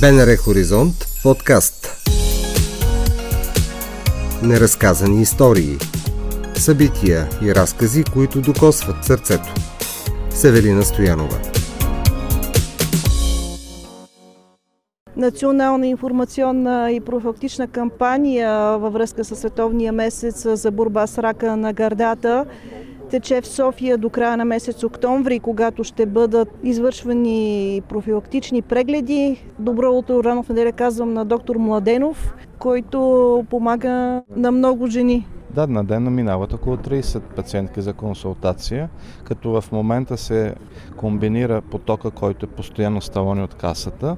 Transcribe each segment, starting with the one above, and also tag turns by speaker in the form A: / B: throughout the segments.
A: БНР Хоризонт подкаст. Неразказани истории. Събития и разкази, които докосват сърцето. Севелина Стоянова.
B: Национална информационна и профилактична кампания във връзка с Световния месец за борба с рака на гърдата тече в София до края на месец октомври, когато ще бъдат извършвани профилактични прегледи. Добро утро, рано в неделя казвам на доктор Младенов, който помага на много жени.
C: Да, на ден минават около 30 пациентки за консултация, като в момента се комбинира потока, който е постоянно ставани от касата.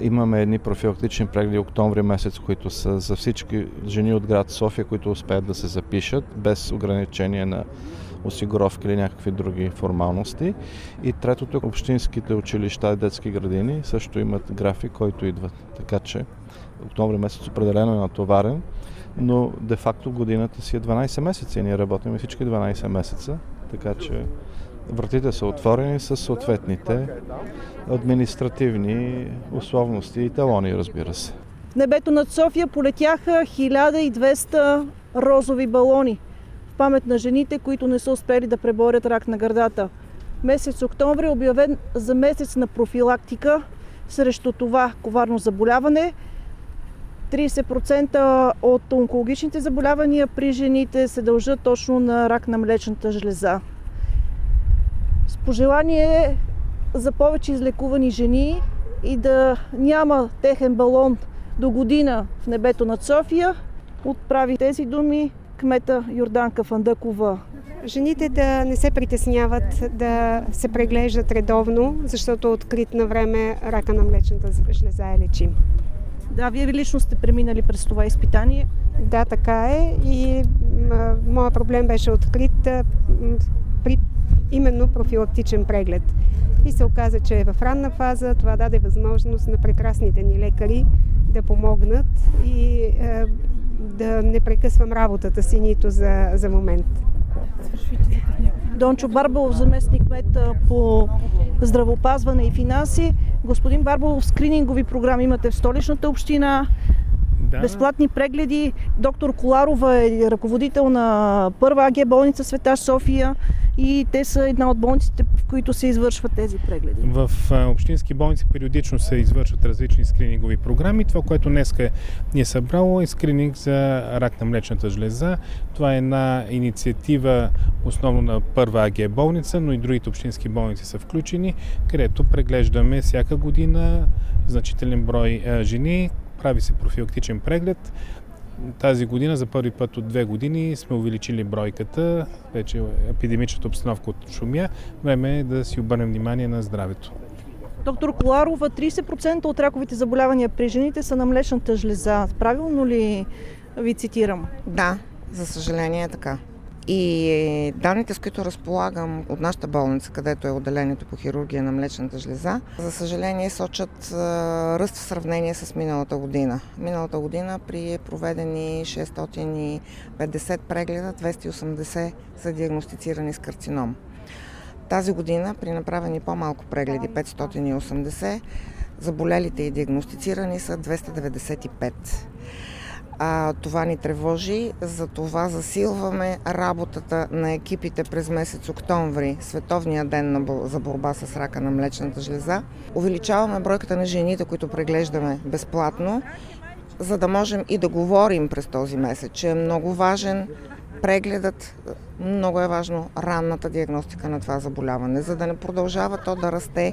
C: Имаме едни профилактични прегледи октомври месец, които са за всички жени от град София, които успеят да се запишат без ограничение на осигуровки или някакви други формалности. И третото, общинските училища и детски градини също имат график, който идват. Така че октомври месец определено е натоварен, но де-факто годината си е 12 месеца и ние работим всички 12 месеца, така че вратите са отворени с съответните административни условности и талони, разбира се.
B: В небето над София полетяха 1200 розови балони памет на жените, които не са успели да преборят рак на гърдата. Месец октомври е обявен за месец на профилактика срещу това коварно заболяване. 30% от онкологичните заболявания при жените се дължат точно на рак на млечната жлеза. С пожелание за повече излекувани жени и да няма техен балон до година в небето над София, отправи тези думи кмета Йорданка Фандъкова.
D: Жените да не се притесняват да се преглеждат редовно, защото открит на време рака на млечната жлеза е лечим.
B: Да, вие лично сте преминали през това изпитание.
D: Да, така е. И моят проблем беше открит при именно профилактичен преглед. И се оказа, че е в ранна фаза. Това даде възможност на прекрасните ни лекари да помогнат и е, да не прекъсвам работата си нито за, за момент.
B: Дончо Барбалов, заместник мед по здравопазване и финанси. Господин Барбалов, скринингови програми имате в столичната община. Да. Безплатни прегледи. Доктор Коларова е ръководител на първа АГ болница Света София и те са една от болниците, в които се извършват тези прегледи.
E: В общински болници периодично се извършват различни скринингови програми. Това, което днес ни е събрало е скрининг за рак на млечната жлеза. Това е една инициатива основно на първа АГ болница, но и другите общински болници са включени, където преглеждаме всяка година значителен брой жени, прави се профилактичен преглед. Тази година за първи път от две години сме увеличили бройката, вече епидемичната обстановка от шумя. Време е да си обърнем внимание на здравето.
B: Доктор Коларова, 30% от раковите заболявания при жените са на млечната жлеза. Правилно ли ви цитирам?
F: Да, за съжаление е така. И данните, с които разполагам от нашата болница, където е отделението по хирургия на млечната жлеза, за съжаление сочат ръст в сравнение с миналата година. Миналата година при проведени 650 прегледа, 280 са диагностицирани с карцином. Тази година при направени по-малко прегледи, 580, заболелите и диагностицирани са 295. А, това ни тревожи, за това засилваме работата на екипите през месец октомври, Световния ден на, за борба с рака на млечната жлеза. Увеличаваме бройката на жените, които преглеждаме безплатно, за да можем и да говорим през този месец, че е много важен прегледът, много е важно ранната диагностика на това заболяване, за да не продължава то да расте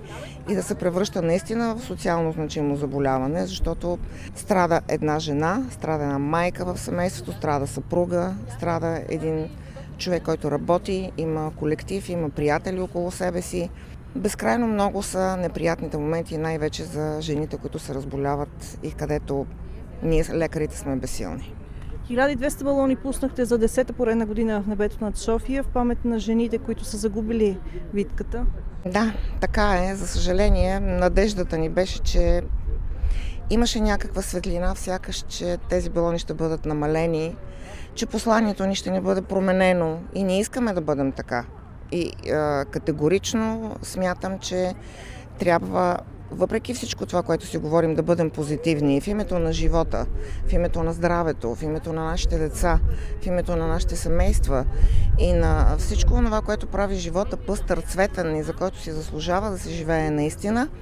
F: и да се превръща наистина в социално значимо заболяване, защото страда една жена, страда една майка в семейството, страда съпруга, страда един човек, който работи, има колектив, има приятели около себе си. Безкрайно много са неприятните моменти, най-вече за жените, които се разболяват и където ние, лекарите, сме безсилни.
B: 1200 балони пуснахте за 10-та поредна година в небето над София в памет на жените, които са загубили битката.
F: Да, така е. За съжаление, надеждата ни беше, че имаше някаква светлина, сякаш, че тези балони ще бъдат намалени, че посланието ни ще ни бъде променено и не искаме да бъдем така. И а, категорично смятам, че трябва въпреки всичко това, което си говорим, да бъдем позитивни в името на живота, в името на здравето, в името на нашите деца, в името на нашите семейства и на всичко това, което прави живота пъстър, цветен и за който си заслужава да се живее наистина –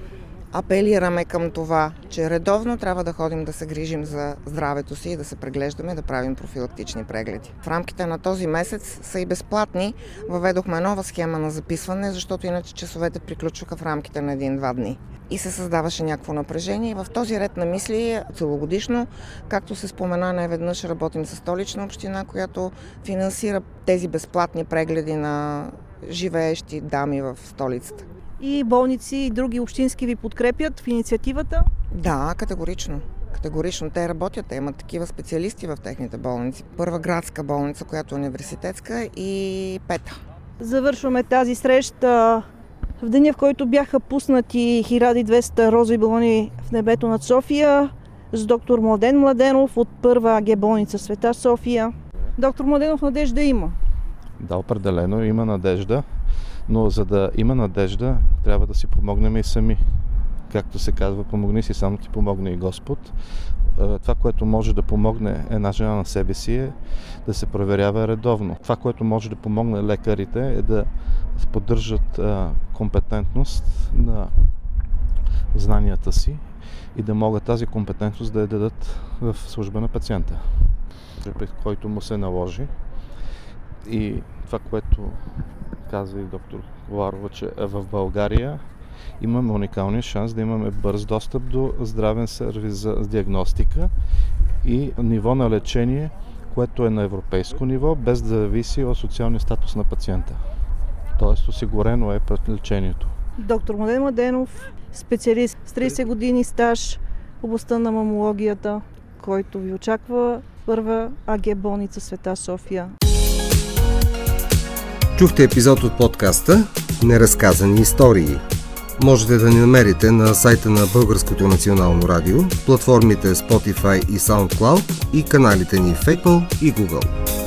F: апелираме към това, че редовно трябва да ходим да се грижим за здравето си и да се преглеждаме, да правим профилактични прегледи. В рамките на този месец са и безплатни. Въведохме нова схема на записване, защото иначе часовете приключваха в рамките на един-два дни. И се създаваше някакво напрежение. И в този ред на мисли целогодишно, както се спомена, не веднъж работим с столична община, която финансира тези безплатни прегледи на живеещи дами в столицата
B: и болници и други общински ви подкрепят в инициативата?
F: Да, категорично. Категорично те работят, те имат такива специалисти в техните болници. Първа градска болница, която е университетска и пета.
B: Завършваме тази среща в деня, в който бяха пуснати 1200 розови балони в небето над София с доктор Младен Младенов от първа АГ болница Света София. Доктор Младенов, надежда има.
C: Да, определено има надежда. Но за да има надежда, трябва да си помогнем и сами. Както се казва, помогни си, само ти помогне и Господ. Това, което може да помогне една жена на себе си е да се проверява редовно. Това, което може да помогне лекарите е да поддържат компетентност на знанията си и да могат тази компетентност да я дадат в служба на пациента, който му се наложи. И това, което каза и доктор Коварова, че в България имаме уникалния шанс да имаме бърз достъп до здравен сервис за диагностика и ниво на лечение, което е на европейско ниво, без да зависи от социалния статус на пациента. Тоест осигурено е пред лечението.
B: Доктор Младен Младенов, специалист с 30 години стаж в областта на мамологията, който ви очаква първа АГ болница Света София.
A: Чухте епизод от подкаста Неразказани истории. Можете да ни намерите на сайта на Българското национално радио, платформите Spotify и SoundCloud и каналите ни в Apple и Google.